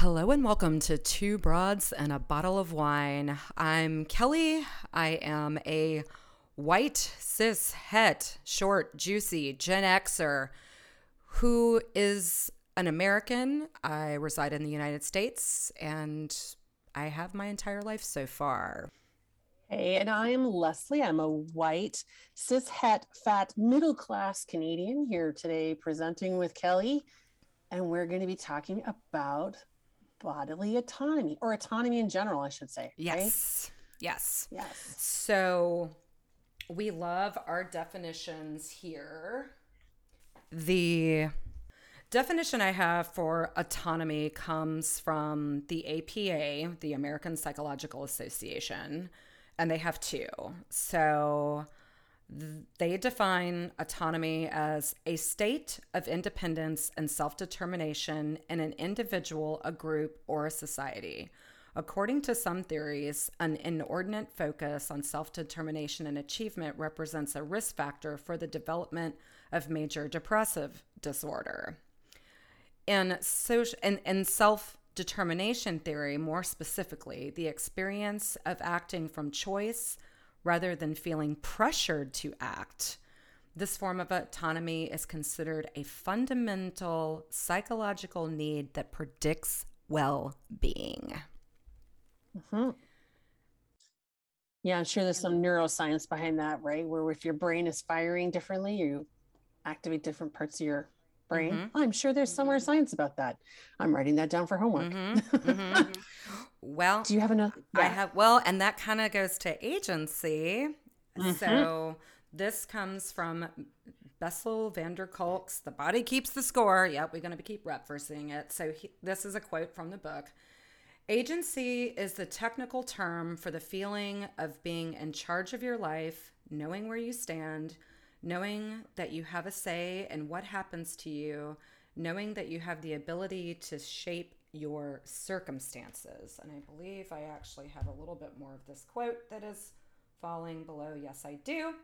Hello and welcome to Two Broads and a Bottle of Wine. I'm Kelly. I am a white, cis, het, short, juicy Gen Xer who is an American. I reside in the United States and I have my entire life so far. Hey, and I am Leslie. I'm a white, cis, het, fat, middle class Canadian here today presenting with Kelly. And we're going to be talking about bodily autonomy or autonomy in general, I should say. Yes. Right? Yes. Yes. So we love our definitions here. The definition I have for autonomy comes from the APA, the American Psychological Association, and they have two. So they define autonomy as a state of independence and self determination in an individual, a group, or a society. According to some theories, an inordinate focus on self determination and achievement represents a risk factor for the development of major depressive disorder. In, in, in self determination theory, more specifically, the experience of acting from choice rather than feeling pressured to act. This form of autonomy is considered a fundamental psychological need that predicts well being. Mm-hmm. Yeah, I'm sure there's some neuroscience behind that, right? Where if your brain is firing differently, you activate different parts of your brain. Mm-hmm. I'm sure there's somewhere science about that. I'm writing that down for homework. Mm-hmm. Mm-hmm. well, do you have enough? Yeah. I have. Well, and that kind of goes to agency. Mm-hmm. So this comes from Bessel van der Kolk's The Body Keeps the Score. Yep, we're going to keep referencing it. So he, this is a quote from the book. Agency is the technical term for the feeling of being in charge of your life, knowing where you stand, knowing that you have a say in what happens to you, knowing that you have the ability to shape your circumstances. And I believe I actually have a little bit more of this quote that is falling below. Yes, I do.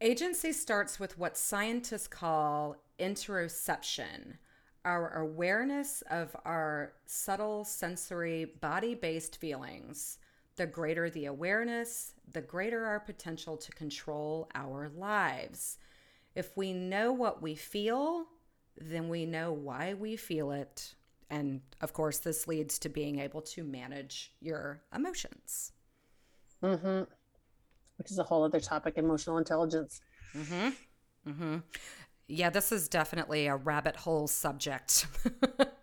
Agency starts with what scientists call interoception, our awareness of our subtle sensory body based feelings. The greater the awareness, the greater our potential to control our lives. If we know what we feel, then we know why we feel it. And of course, this leads to being able to manage your emotions. Mm-hmm. Which is a whole other topic emotional intelligence. Mm-hmm. Mm-hmm. Yeah, this is definitely a rabbit hole subject.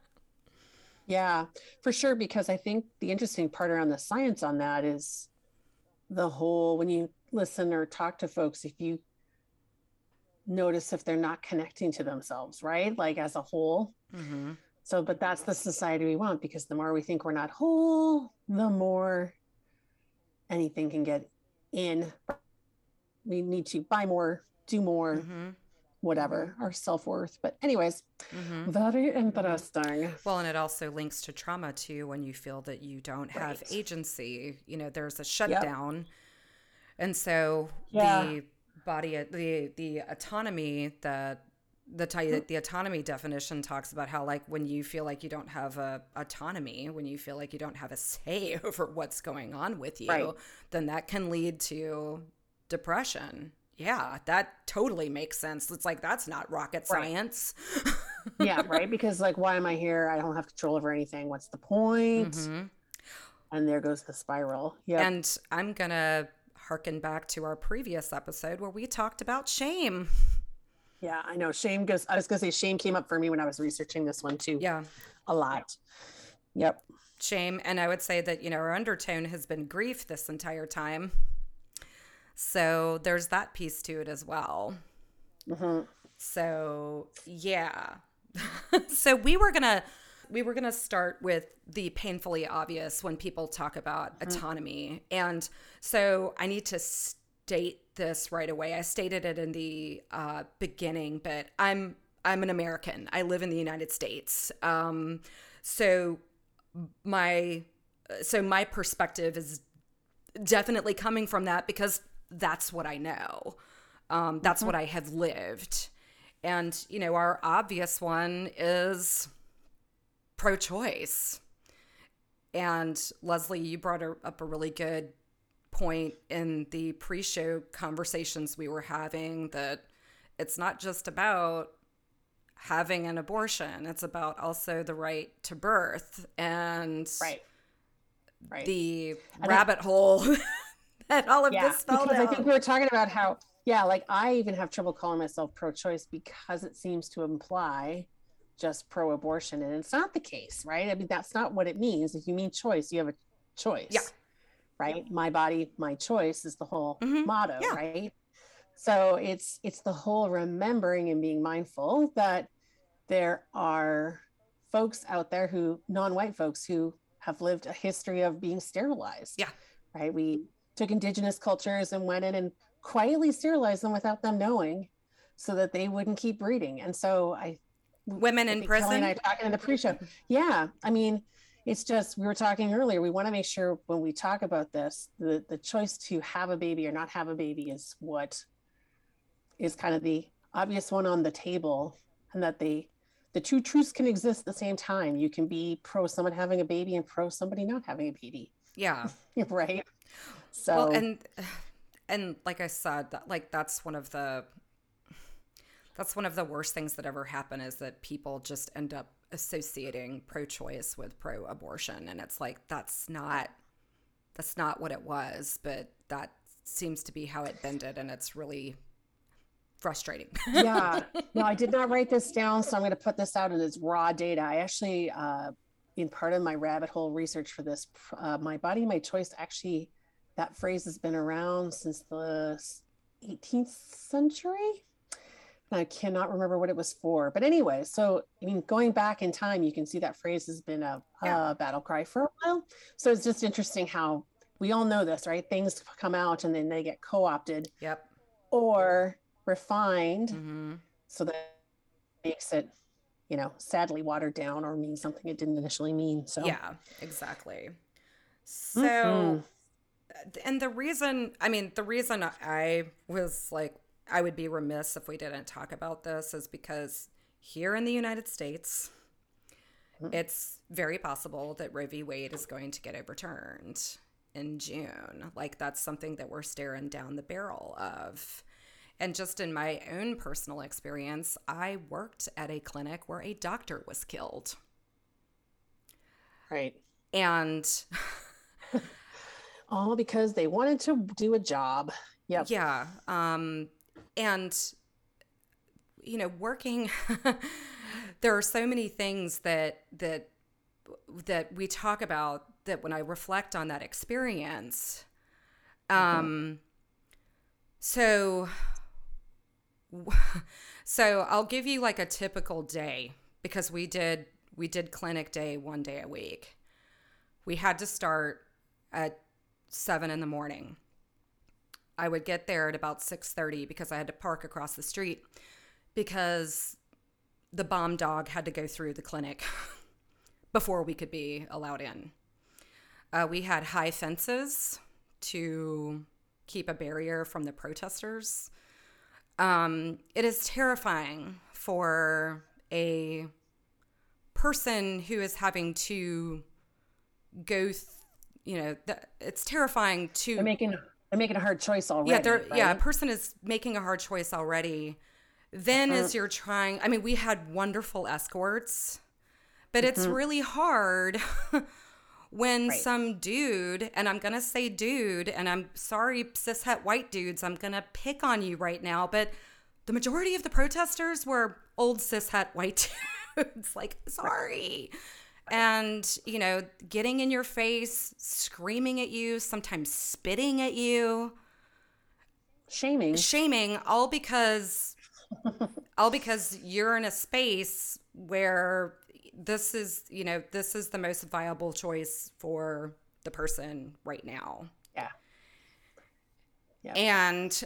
yeah, for sure. Because I think the interesting part around the science on that is the whole when you listen or talk to folks, if you notice if they're not connecting to themselves, right? Like as a whole. Mm-hmm. So, but that's the society we want because the more we think we're not whole, the more anything can get in. We need to buy more, do more, mm-hmm. Whatever, our self worth. But, anyways, mm-hmm. very interesting. Well, and it also links to trauma too when you feel that you don't have right. agency. You know, there's a shutdown. Yep. And so yeah. the body the the autonomy that the t- the autonomy definition talks about how like when you feel like you don't have a autonomy when you feel like you don't have a say over what's going on with you right. then that can lead to depression yeah that totally makes sense it's like that's not rocket science right. yeah right because like why am i here i don't have control over anything what's the point mm-hmm. and there goes the spiral yeah and i'm gonna harken back to our previous episode where we talked about shame. Yeah, I know. Shame goes, I was going to say, shame came up for me when I was researching this one too. Yeah. A lot. Yep. Shame. And I would say that, you know, our undertone has been grief this entire time. So there's that piece to it as well. Mm-hmm. So, yeah. so we were going to we were to start with the painfully obvious when people talk about mm-hmm. autonomy. And so I need to state this right away. I stated it in the uh, beginning, but I'm I'm an American. I live in the United States. Um, so my so my perspective is definitely coming from that because that's what I know. Um, that's mm-hmm. what I have lived. And, you know, our obvious one is pro choice. And Leslie, you brought up a really good point in the pre show conversations we were having that it's not just about having an abortion, it's about also the right to birth and right. Right. the and rabbit I, hole that all of yeah, this fell because down. I think we were talking about how, yeah, like I even have trouble calling myself pro choice because it seems to imply just pro abortion. And it's not the case, right? I mean, that's not what it means. If you mean choice, you have a choice. Yeah. Right. My body, my choice is the whole Mhm. motto, Yeah. right? So it's it's the whole remembering and being mindful that there are folks out there who non-white folks who have lived a history of being sterilized. Yeah. Right. We took indigenous cultures and went in and quietly sterilized them without them knowing so that they wouldn't keep breeding. And so I Women I in think Kelly and I talking in the pre-show. Yeah, I mean, it's just we were talking earlier. We want to make sure when we talk about this, the the choice to have a baby or not have a baby is what is kind of the obvious one on the table, and that the the two truths can exist at the same time. You can be pro someone having a baby and pro somebody not having a baby, yeah. right? So well, and and like I said, that, like that's one of the that's one of the worst things that ever happen is that people just end up associating pro-choice with pro-abortion, and it's like that's not that's not what it was, but that seems to be how it bended, and it's really frustrating. yeah no i did not write this down so i'm going to put this out as raw data i actually uh in part of my rabbit hole research for this uh, my body my choice actually that phrase has been around since the 18th century i cannot remember what it was for but anyway so i mean going back in time you can see that phrase has been a, Yeah. a battle cry for a while so it's just interesting how we all know this right things come out and then they get co-opted yep. or refined hmm so that makes it you know sadly watered down or mean something it didn't initially mean so Yeah, exactly. So, Mhm. and the reason, I mean, the reason I was like, I would be remiss if we didn't talk about this is because here in the United States, Mhm. it's very possible that Roe v. Wade is going to get overturned in June. Like, that's something that we're staring down the barrel of. And just in my own personal experience, I worked at a clinic where a doctor was killed. right And all because they wanted to do a job yep Yeah. Um, and, you know, working, there are so many things that, that, that we talk about that when I reflect on that experience, um, so, so I'll give you like a typical day because we did, we did clinic day one day a week. We had to start at seven in the morning. I would get there at about 6:30 because I had to park across the street because the bomb dog had to go through the clinic before we could be allowed in. Uh, we had high fences to keep a barrier from the protesters. Um, it is terrifying for a person who is having to go, th- you know, th- it's terrifying to they're making they're making a hard choice already yeah, they're yeah, a person is making a hard choice already. Then Uh-huh. as you're trying, I mean, we had wonderful escorts, but it's Mm-hmm. really hard when Right. some dude, and I'm gonna say dude, and I'm sorry, cishet white dudes, I'm gonna pick on you right now, but the majority of the protesters were old cishet white dudes. like, sorry. And, you know, getting in your face, screaming at you, sometimes spitting at you shaming shaming all because all because you're in a space where this is you know this is the most viable choice for the person right now. Yeah. Yeah. and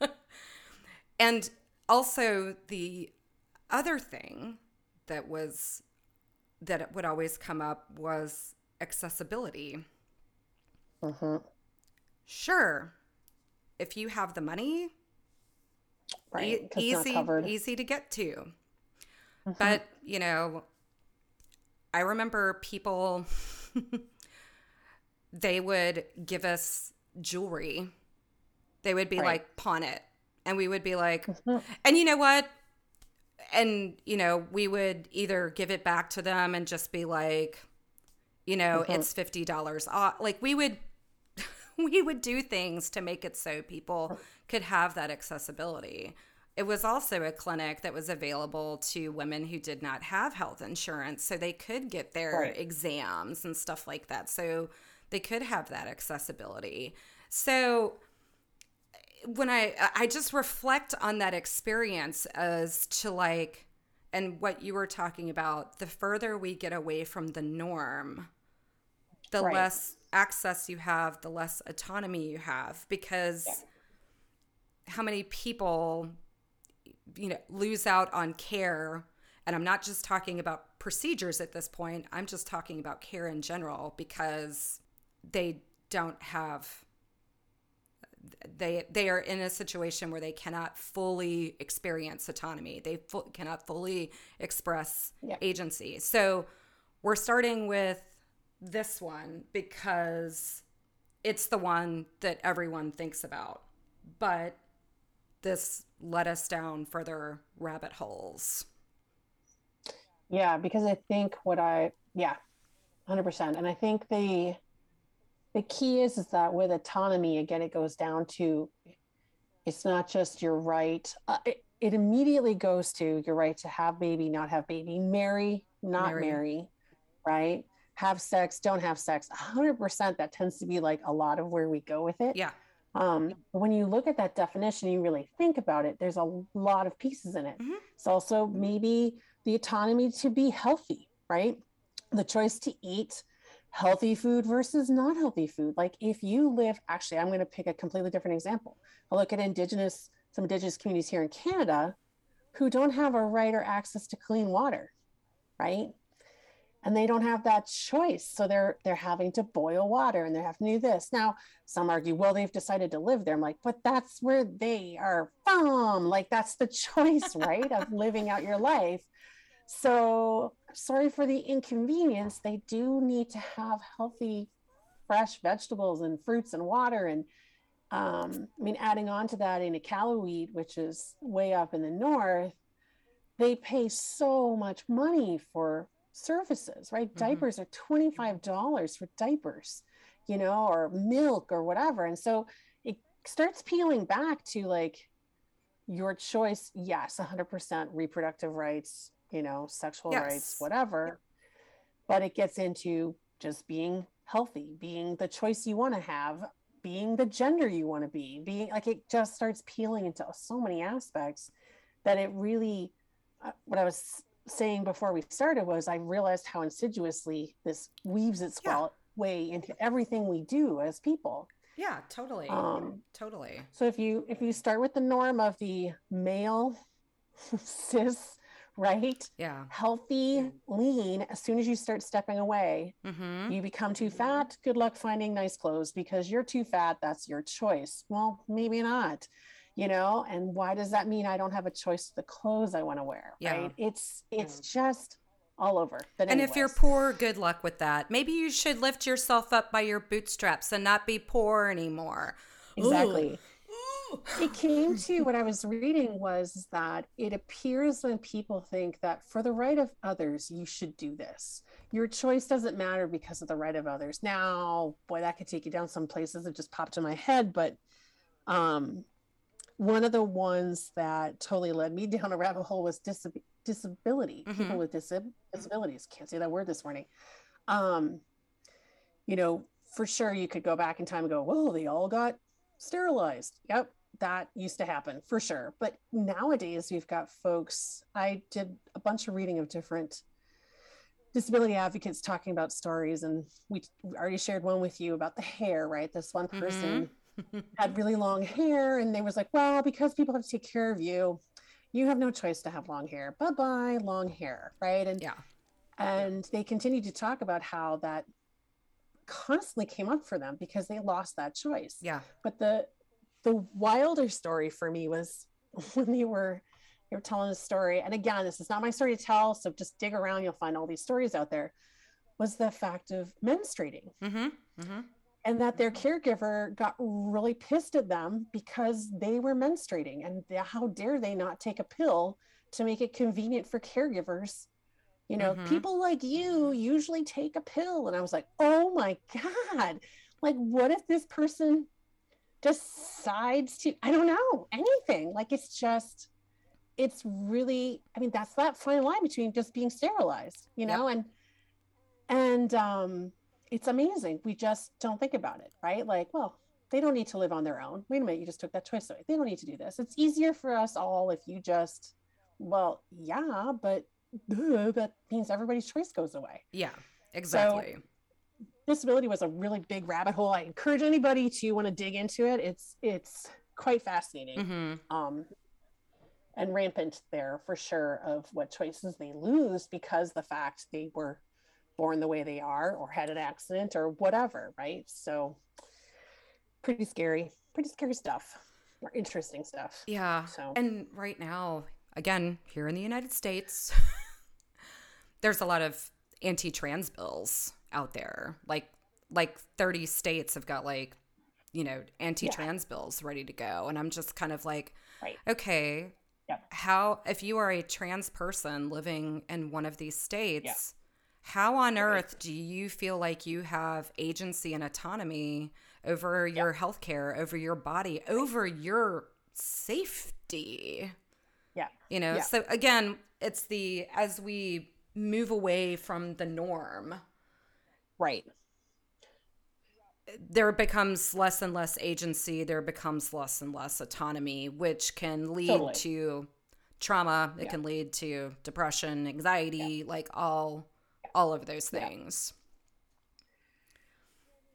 and also the other thing that was that would always come up was accessibility. Mhm. sure if you have the money right e- easy easy to get to Mhm. but you know I remember people, they would give us jewelry. They would be Right. like, pawn it. And we would be like, Mhm. and you know what? And, you know, we would either give it back to them and just be like, you know, Mhm. it's $50 off. Like we would, we would do things to make it so people could have that accessibility. It was also a clinic that was available to women who did not have health insurance, so they could get their Right. exams and stuff like that. So they could have that accessibility. So when I I just reflect on that experience as to like and what you were talking about, the further we get away from the norm, the Right. less access you have, the less autonomy you have because how many people you know lose out on care and I'm not just talking about procedures at this point. I'm just talking about care in general because they don't have they they are in a situation where they cannot fully experience autonomy. They fu- cannot fully express Yeah. agency. So we're starting with this one because it's the one that everyone thinks about. But this led us down further rabbit holes. Yeah, because I think what I yeah, 100%. And I think the the key is is that with autonomy again it goes down to it's not just your right uh, it, it immediately goes to your right to have baby not have baby marry not Marry. marry, right have sex don't have sex 100% that tends to be like a lot of where we go with it Yeah. Um, when you look at that definition, you really think about it, there's a lot of pieces in it. Mhm. It's also maybe the autonomy to be healthy, right? The choice to eat healthy food versus not healthy food. Like if you live, actually, I'm going to pick a completely different example. I look at indigenous, some indigenous communities here in Canada who don't have a right or access to clean water, right? And they don't have that choice. So they're they're having to boil water and they have to do this. Now some argue well they've decided to live there. I'm like but that's where they are from. Like that's the choice right of living out your life. So sorry for the inconvenience. They do need to have healthy fresh vegetables and fruits and water and um, i mean adding on to that in iqaluit which is way up in the north they pay so much money for services, right? Mhm. Diapers are $25 for diapers, you know, or milk or whatever. And so it starts peeling back to like your choice. Yes, 100% reproductive rights, you know, sexual Yes. rights, whatever. But it gets into just being healthy, being the choice you want to have, being the gender you want to be, being like it just starts peeling into so many aspects that it really, uh, what I was saying before we started was I realized how insidiously this weaves its Yeah. way into everything we do as people. Yeah, totally. Um, totally. So if you if you start with the norm of the male cis, right, Yeah. healthy, lean, as soon as you start stepping away, Mm-hmm. you become too fat. Good luck finding nice clothes because you're too fat. That's your choice. Well, maybe not. You know, and why does that mean I don't have a choice of the clothes I want to wear? Yeah. Right? It's it's just all over. And if you're poor, good luck with that. Maybe you should lift yourself up by your bootstraps and not be poor anymore. exactly. Ooh. it came to what I was reading was that it appears when people think that for the right of others, you should do this. Your choice doesn't matter because of the right of others. Now, boy, that could take you down some places that just popped in my head. But um, one of the ones that totally led me down a rabbit hole was disab- disability. People Mhm. with disab- disabilities. Can't say that word this morning. Um, you know, for sure you could go back in time and go, whoa, they all got sterilized. Yep, that used to happen for sure. But nowadays we've got folks. I did a bunch of reading of different disability advocates talking about stories, and we we already shared one with you about the hair, right? This one person had really long hair, and they was like, well, because people have to take care of you, you have no choice to have long hair. Bye bye, long hair, right? And Yeah. and they continued to talk about how that constantly came up for them because they lost that choice Yeah. but the the wilder story for me was when they were they were telling a story, and again, this is not my story to tell, so just dig around, you'll find all these stories out there. Was the fact of menstruating. Mm-hmm. Mm-hmm. And that their caregiver got really pissed at them because they were menstruating. And how dare they not take a pill to make it convenient for caregivers you know mm-hmm. people like you usually take a pill and i was like oh my god like what if this person decides to i don't know anything like it's just it's really i mean that's that fine line between just being sterilized you know yep. and and um it's amazing we just don't think about it right like well they don't need to live on their own wait a minute you just took that choice away they don't need to do this it's easier for us all if you just well yeah but that means everybody's choice goes away. Yeah, exactly. So, disability was a really big rabbit hole. I encourage anybody to want to dig into it. It's it's quite fascinating. Mm-hmm. Um, and rampant there for sure of what choices they lose because the fact they were born the way they are or had an accident or whatever, right? So pretty scary, pretty scary stuff or interesting stuff. Yeah. So and right now, again, here in the United States, there's a lot of anti-trans bills out there. Like like 30 states have got like you know anti-trans yeah. bills ready to go and I'm just kind of like right. okay, yep. how if you are a trans person living in one of these states. How on earth do you feel like you have agency and autonomy over your yep. health care, over your body, over your safety? Yeah. You know, yeah. so again, it's the as we move away from the norm. Right. There becomes less and less agency, there becomes less and less autonomy, which can lead totally. to trauma, it yeah. can lead to depression, anxiety, yeah. like all all of those things.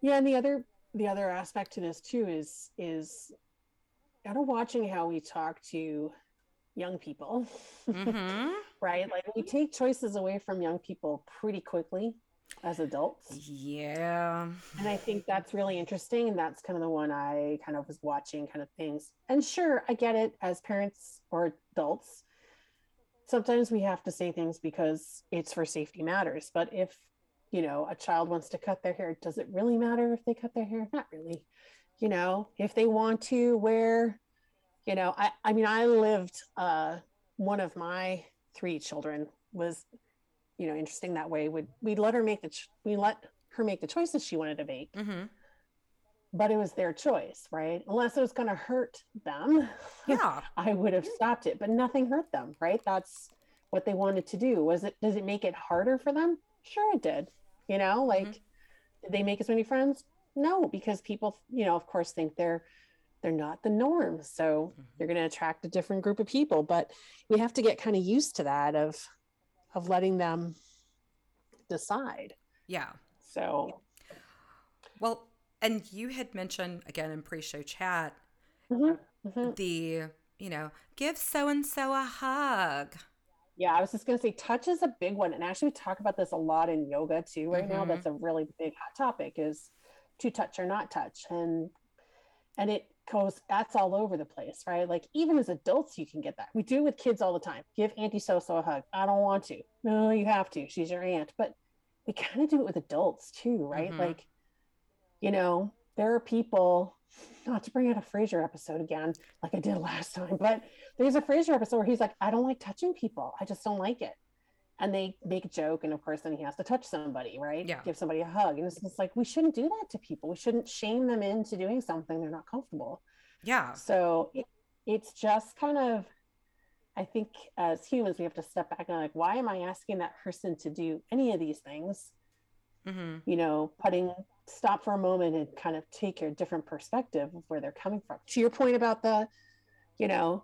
Yeah. and the other the other aspect to this too is is kind of watching how we talk to young people mm-hmm. right like we take choices away from young people pretty quickly as adults yeah and i think that's really interesting and that's kind of the one i kind of was watching kind of things and sure i get it as parents or adults sometimes we have to say things because it's for safety matters but if you know a child wants to cut their hair does it really matter if they cut their hair? Not really. You know if they want to wear you know i i mean i lived uh one of my three children was you know interesting that way. Would we let her make the ch- we let her make the choices she wanted to make. Mm-hmm. But it was their choice right? Unless it was going to hurt them yeah. I would have stopped it but nothing hurt them right? That's what they wanted to do. Was it does it make it harder for them? Sure it did you know like mm-hmm. did they make as many friends? No because people you know of course think they're they're not the norm. So mm-hmm. they're going to attract a different group of people but we have to get kind of used to that of of letting them decide. Yeah. So well and you had mentioned again in pre-show chat mm-hmm. Mm-hmm. the you know give so and so a hug yeah i was just going to say touch is a big one and actually we talk about this a lot in yoga too right now mm-hmm. that's a really big hot topic is to touch or not touch and and it goes that's all over the place right like even as adults you can get that we do with kids all the time give auntie so-so a hug i don't want to no you have to she's your aunt but we kind of do it with adults too right mm-hmm. like you know there are people not to bring out a Frasier episode again like i did last time but there's a Frasier episode where he's like i don't like touching people. I just don't like it. And they make a joke and of course then he has to touch somebody right? Yeah. Give somebody a hug. And it's, it's like we shouldn't do that to people. We shouldn't shame them into doing something they're not comfortable. Yeah. So it, it's just kind of i think as humans we have to step back and like why am i asking that person to do any of these things mm-hmm. you know putting stop for a moment and kind of take your different perspective of where they're coming from to your point about the you know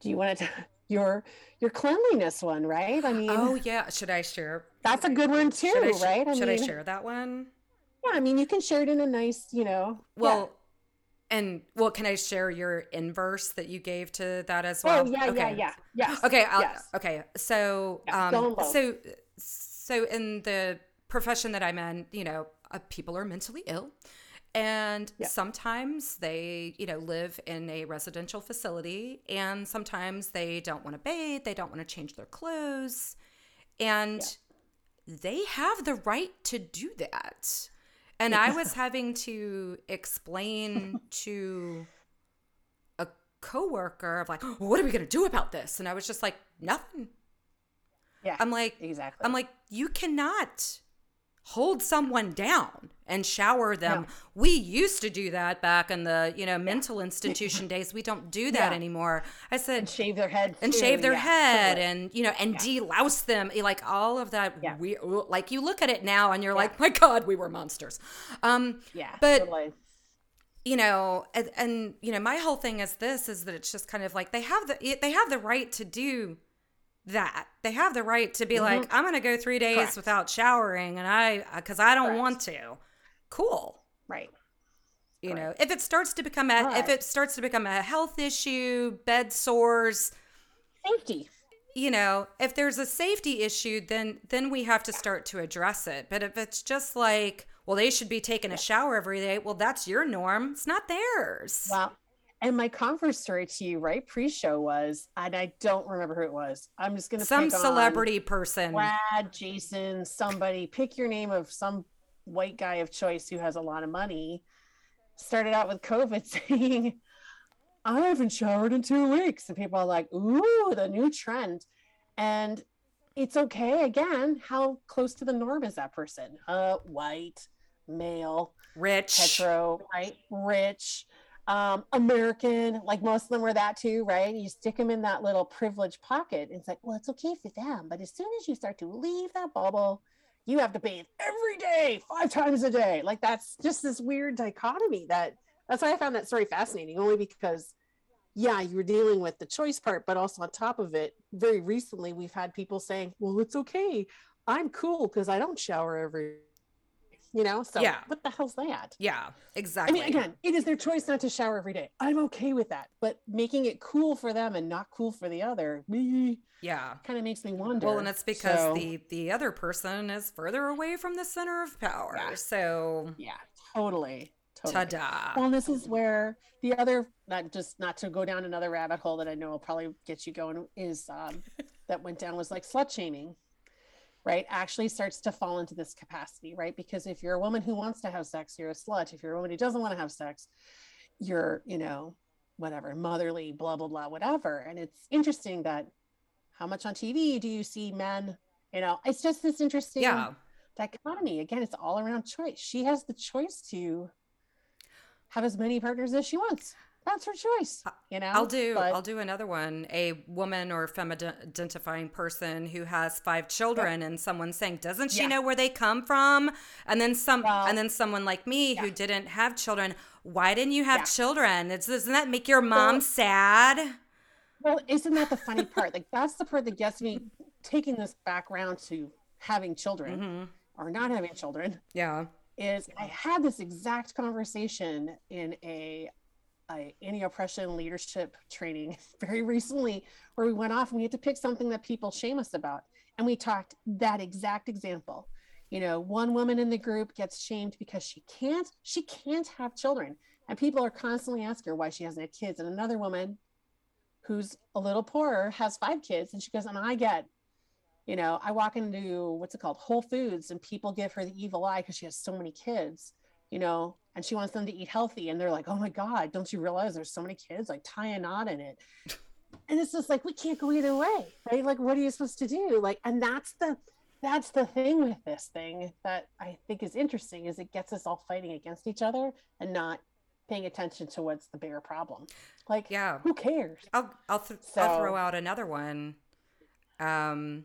do you want to your your cleanliness one, right? I mean, oh yeah, should I share? That's a good one too, should sh- right? I should mean, I share that one? Yeah, I mean, you can share it in a nice, you know. Well, yeah. and well, can I share your inverse that you gave to that as well? Oh yeah, okay. yeah, yeah, yes. Okay, I'll, yes. okay. So, um, so, so in the profession that I'm in, you know, uh, people are mentally ill, And yeah. sometimes they, you know, live in a residential facility and sometimes they don't want to bathe, they don't want to change their clothes. And yeah. they have the right to do that. And I was having to explain to a coworker of like, what are we going to do about this? And I was just like, nothing. Yeah. I'm like, exactly. I'm like, you cannot hold someone down and shower them. No. We used to do that back in the, you know, mental institution days. We don't do that yeah. anymore. I said and shave their head and shave their yeah, head and, you know, and yeah. delouse them. Like all of that yeah. we like you look at it now and you're like, "My god, we were monsters." Um yeah. But. You know, and, and you know, my whole thing is this is that it's just kind of like they have the they have the right to do that. They have the right to be mm-hmm. like, I'm going to go three days Correct. without showering and I, because I don't Correct. want to. Cool. Right. You Correct. know, if it starts to become a, right. if it starts to become a health issue, bed sores, safety. You know, if there's a safety issue, then then we have to start to address it. But if it's just like, well, they should be taking a shower every day, well, that's your norm. It's not theirs. Well, and my converse story to you, right, pre-show was, and I don't remember who it was. I'm just gonna some celebrity person, Brad, Jason, somebody. Pick your name of some white guy of choice who has a lot of money. Started out with COVID saying, "I haven't showered in two weeks," and people are like, "Ooh, the new trend," and it's okay. Again, how close to the norm is that person? Uh, white, male, rich, hetero, right, rich um, American, like most of them were that too, right? You stick them in that little privileged pocket. It's like, well, it's okay for them. But as soon as you start to leave that bubble, you have to bathe every day, five times a day. Like that's just this weird dichotomy that that's why I found that story fascinating, only because yeah, you were dealing with the choice part, but also on top of it, very recently we've had people saying, Well, it's okay. I'm cool because I don't shower every you know? So yeah. what the hell's that? Yeah exactly i mean again it is their choice not to shower every day. I'm okay with that but making it cool for them and not cool for the other me yeah. kind of makes me wonder. Well and it's because so, the the other person is further away from the center of power. Yeah. so yeah totally Totally. Ta-da. Well, this is where the other, not just not to go down another rabbit hole that I know will probably get you going, is um, that went down was like slut shaming right, actually starts to fall into this capacity, right? Because if you're a woman who wants to have sex, you're a slut. If you're a woman who doesn't want to have sex, you're, you know, whatever, motherly, blah, blah, blah, whatever. And it's interesting that how much on TV do you see men, you know, it's just this interesting yeah. dichotomy. Again, it's all around choice. She has the choice to have as many partners as she wants that's her choice you know i'll do but, i'll do another one a woman or femme identifying person who has five children yeah. and someone saying doesn't she yeah. know where they come from and then some well, and then someone like me yeah. who didn't have children why didn't you have children it's, doesn't that make your mom well, sad well isn't that the funny part like that's the part that gets me taking this background to having children mm-hmm. or not having children yeah is I had this exact conversation in a anti-oppression leadership training very recently where we went off and we had to pick something that people shame us about. And we talked that exact example. You know one woman in the group gets shamed because she can't she can't have children. And people are constantly asking her why she hasn't had kids. And another woman who's a little poorer has five kids. And she goes and i get you know i walk into what's it called? Whole foods and people give her the evil eye because she has so many kids you know and she wants them to eat healthy and they're like oh my god don't you realize there's so many kids like tie a knot in it? And it's just like we can't go either way right? Like what are you supposed to do? Like and that's the that's the thing with this thing that i think is interesting is it gets us all fighting against each other and not paying attention to what's the bigger problem. Like yeah. who cares? I'll i'll, th- so, I'll throw out another one. Um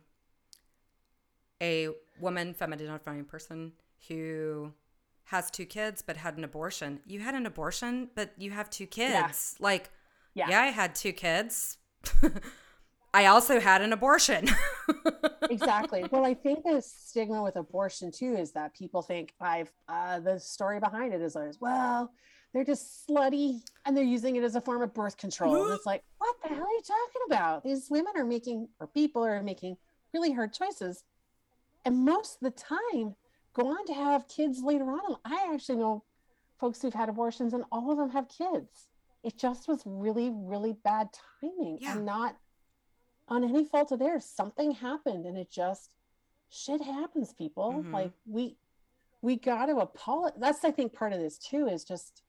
a woman feminine identifying person who has two kids but had an abortion. You had an abortion, but you have two kids. Yeah. Like, yeah. yeah, I had two kids. I also had an abortion. exactly. Well, I think the stigma with abortion too is that people think I've uh, the story behind it is always well, they're just slutty and they're using it as a form of birth control. and it's like, what the hell are you talking about? These women are making or people are making really hard choices, and most of the time, go on to have kids later on. I actually know folks who've had abortions, and all of them have kids. It just was really, really bad timing Yeah. and not on any fault of theirs. Something happened and it just shit happens, people. Mhm. Like we we got to apologize. That's I think part of this too is just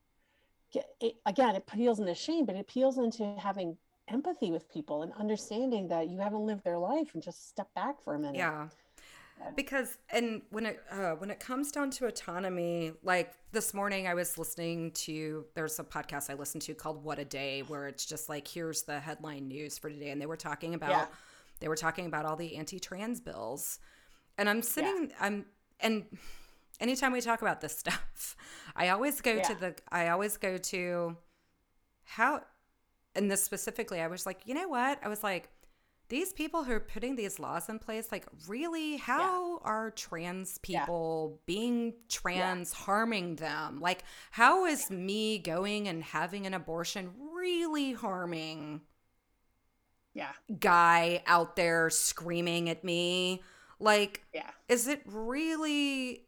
get it, again, it peels into shame, but it peels into having empathy with people and understanding that you haven't lived their life and just step back for a minute. Yeah. Because and when it uh, when it comes down to autonomy, like this morning I was listening to there's a podcast I listened to called What a Day where it's just like here's the headline news for today and they were talking about Yeah. they were talking about all the anti-trans bills. And I'm sitting I'm and anytime we talk about this stuff, I always go to the I always go to how and this specifically I was like, you know what? I was like these people who are putting these laws in place, like, really, how are trans Yeah. people being trans harming them? Like, how is me going and having an abortion really harming Yeah. guy out there screaming at me? Like, Yeah. is it really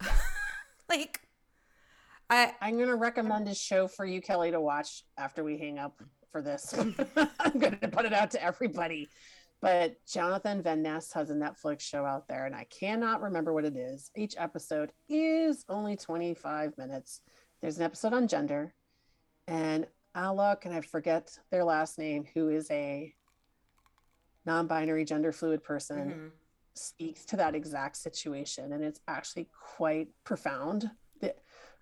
like I I'm going to recommend a show for you, Kelly, to watch after we hang up for this. I'm going to put it out to everybody. But Jonathan Van Ness has a Netflix show out there, and I cannot remember what it is. Each episode is only 25 minutes. There's an episode on gender, and Alok, and I forget their last name, who is a non binary gender fluid person mhm. speaks to that exact situation and it's actually quite profound the,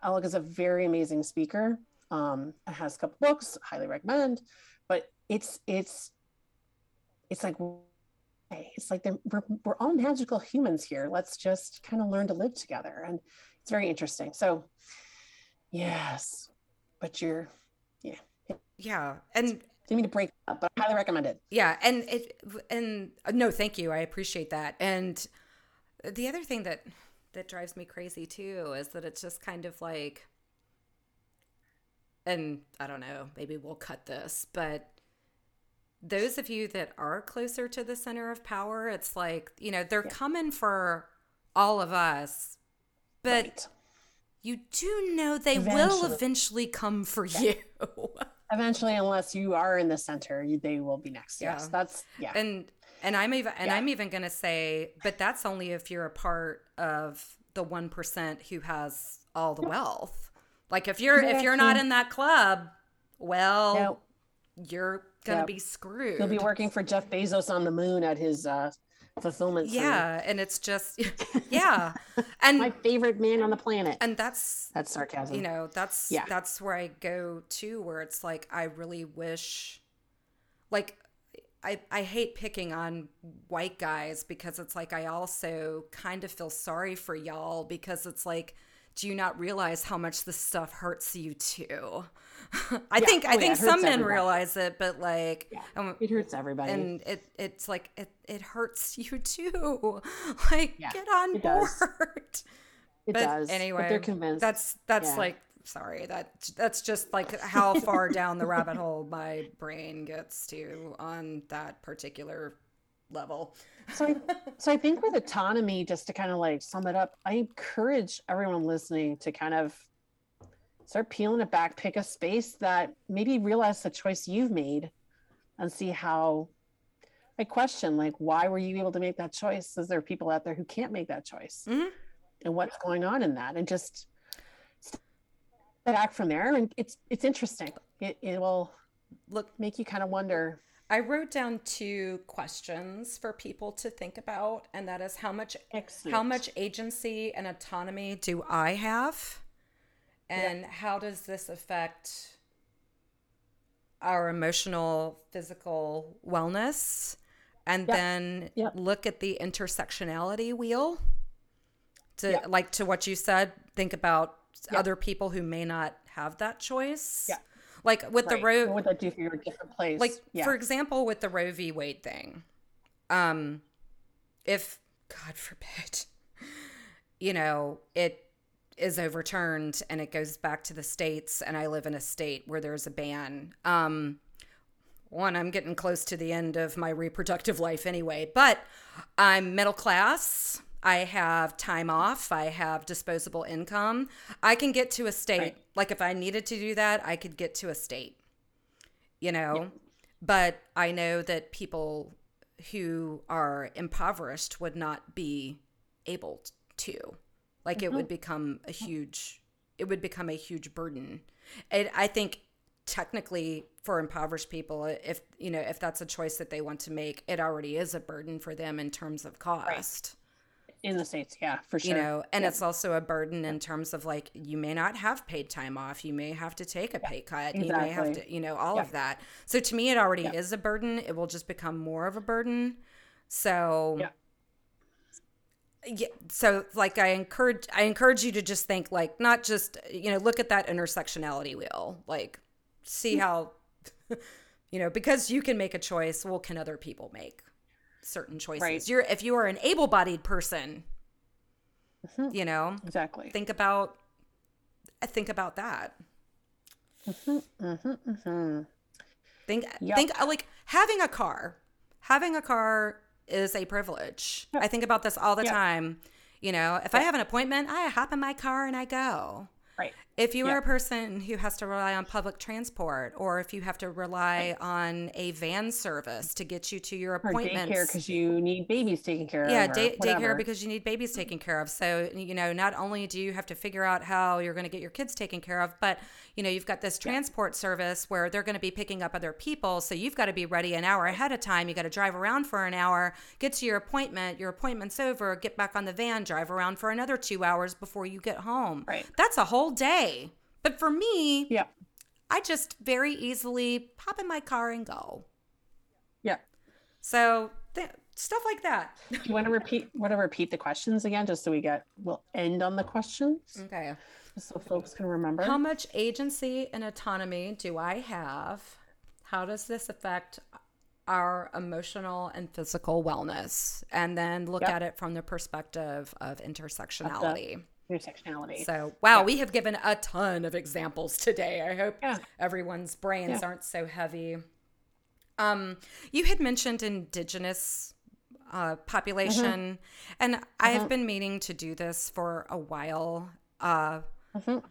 Alok is a very amazing speaker um has a couple books highly recommend but it's it's it's like it's like we're, we're all magical humans here let's just kind of learn to live together and it's very interesting so yes but you're yeah. Yeah, and didn't mean to break up but i highly recommend it Yeah, and it and uh, no, thank you. I appreciate that. And the other thing that that drives me crazy too is that it's just kind of like and I don't know, maybe we'll cut this, but those of you that are closer to the center of power, it's like, you know, they're Yeah. coming for all of us. But Right. you do know they will Eventually. eventually come for you. eventually unless you are in the center they will be next Yeah. yes that's yeah and and i'm even and Yeah. i'm even gonna say but that's only if you're a part of the 1% who has all the wealth like if you're if you're not in that club well Now, you're gonna Yep. be screwed You'll be working for jeff bezos on the moon at his uh fulfillment center. yeah and it's just yeah and my favorite man on the planet and that's that's sarcasm you know that's Yeah. that's where i go to where it's like i really wish like I, I hate picking on white guys because it's like I also kind of feel sorry for y'all because it's like, do you not realize how much this stuff hurts you too? I Yeah. think Oh, I yeah, think some men everybody. realize it, but like, Yeah. um, it hurts everybody and it it's like it it hurts you too. Like, get on it does. board. it but does anyway, but they're convinced That's that's like sorry that that's just like how far down the rabbit hole my brain gets to on that particular level. so I, so I think with autonomy, just to kind of like sum it up, I encourage everyone listening to kind of start peeling it back, pick a space that maybe realize the choice you've made and see how I question like why were you able to make that choice? Is there people out there who can't make that choice? Mhm. And what's going on in that? And just step back from there. And it's it's interesting. It it will Look, make you kind of wonder. I wrote down two questions for people to think about, and that is how much Excellent. how much agency and autonomy do I have? And how does this affect our emotional, physical wellness? And Yep. then Yep. look at the intersectionality wheel. To Yep. like to what you said, think about Yep. other people who may not have that choice. Yeah. Like with the Roe, What would that do for your different place? like yeah. for example with the roe v wade thing um if god forbid you know it is overturned and it goes back to the states and i live in a state where there's a ban um one i'm getting close to the end of my reproductive life anyway but i'm middle class I have time off. I have disposable income. I can get to a state. Right. Like if I needed to do that, I could get to a state, you know? But I know that people who are impoverished would not be able to. Like it mm-hmm. would become a huge, it would become a huge burden. And I think technically for impoverished people, if, you know, if that's a choice that they want to make, it already is a burden for them in terms of cost in the states yeah for sure. you know and it's also a burden in terms of like you may not have paid time off you may have to take a pay cut you may have to you know all Yeah. of that. So to me it already is a burden it will just become more of a burden. So Yeah. yeah so like i encourage i encourage you to just think like not just you know look at that intersectionality wheel like see Mm. how you know because you can make a choice well can other people make certain choices. Right. you're if you are an able-bodied person Mhm. you know exactly. think about think about that. Mm-hmm, think Yep. think uh, like having a car having a car is a privilege. I think about this all the Yeah. time. You know if i have an appointment i hop in my car and i go. Right if you are a person who has to rely on public transport or if you have to rely on a van service to get you to your or appointments. daycare because you need babies taken care yeah of Yeah, day, daycare because you need babies taken care of. So you know not only do you have to figure out how you're going to get your kids taken care of but you know you've got this transport service where they're going to be picking up other people. So you've got to be ready an hour ahead of time. You got to drive around for an hour get to your appointment your appointment's over get back on the van drive around for another two hours before you get home. Right. that's a whole day but for me yeah i just very easily pop in my car and go yeah so th- stuff like that do you want to repeat want to repeat the questions again just so we get we'll end on the questions okay so folks can remember How much agency and autonomy do I have? How does this affect our emotional and physical wellness? And then look Yep. at it from the perspective of intersectionality. Intersectionality So, wow, we have given a ton of examples today. I hope Yeah. everyone's brains Yeah. aren't so heavy. Um, you had mentioned indigenous uh, population, and I have been meaning to do this for a while. Uh, Mhm.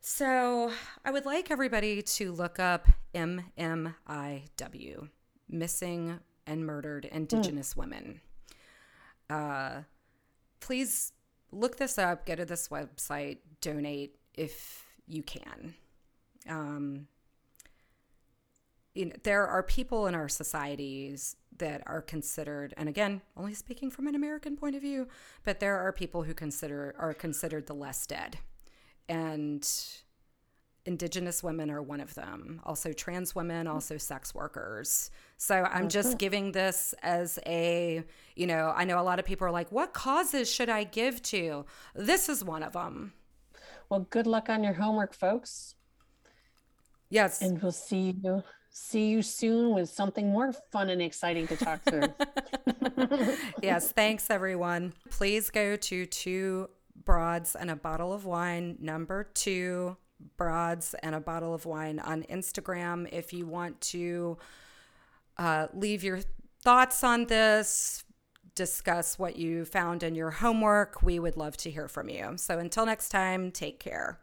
so I would like everybody to look up MMIW, Missing and Murdered Indigenous Women. Uh, please look this up, go to this website, donate if you can. Um, you know, there are people in our societies that are considered, and again, only speaking from an American point of view, but there are people who consider are considered the less dead, and indigenous women are one of them. Also, trans women, hmm. also sex workers. So I'm just giving this as a, you know, I know a lot of people are like, what causes should I give to? This is one of them. well good luck on your homework folks Yes. and we'll see you see you soon with something more fun and exciting to talk through yes, thanks everyone. Please go to two broads and a bottle of wine, number two broads and a bottle of wine on Instagram if you want to uh, leave your thoughts on this, discuss what you found in your homework. We would love to hear from you. So until next time, take care.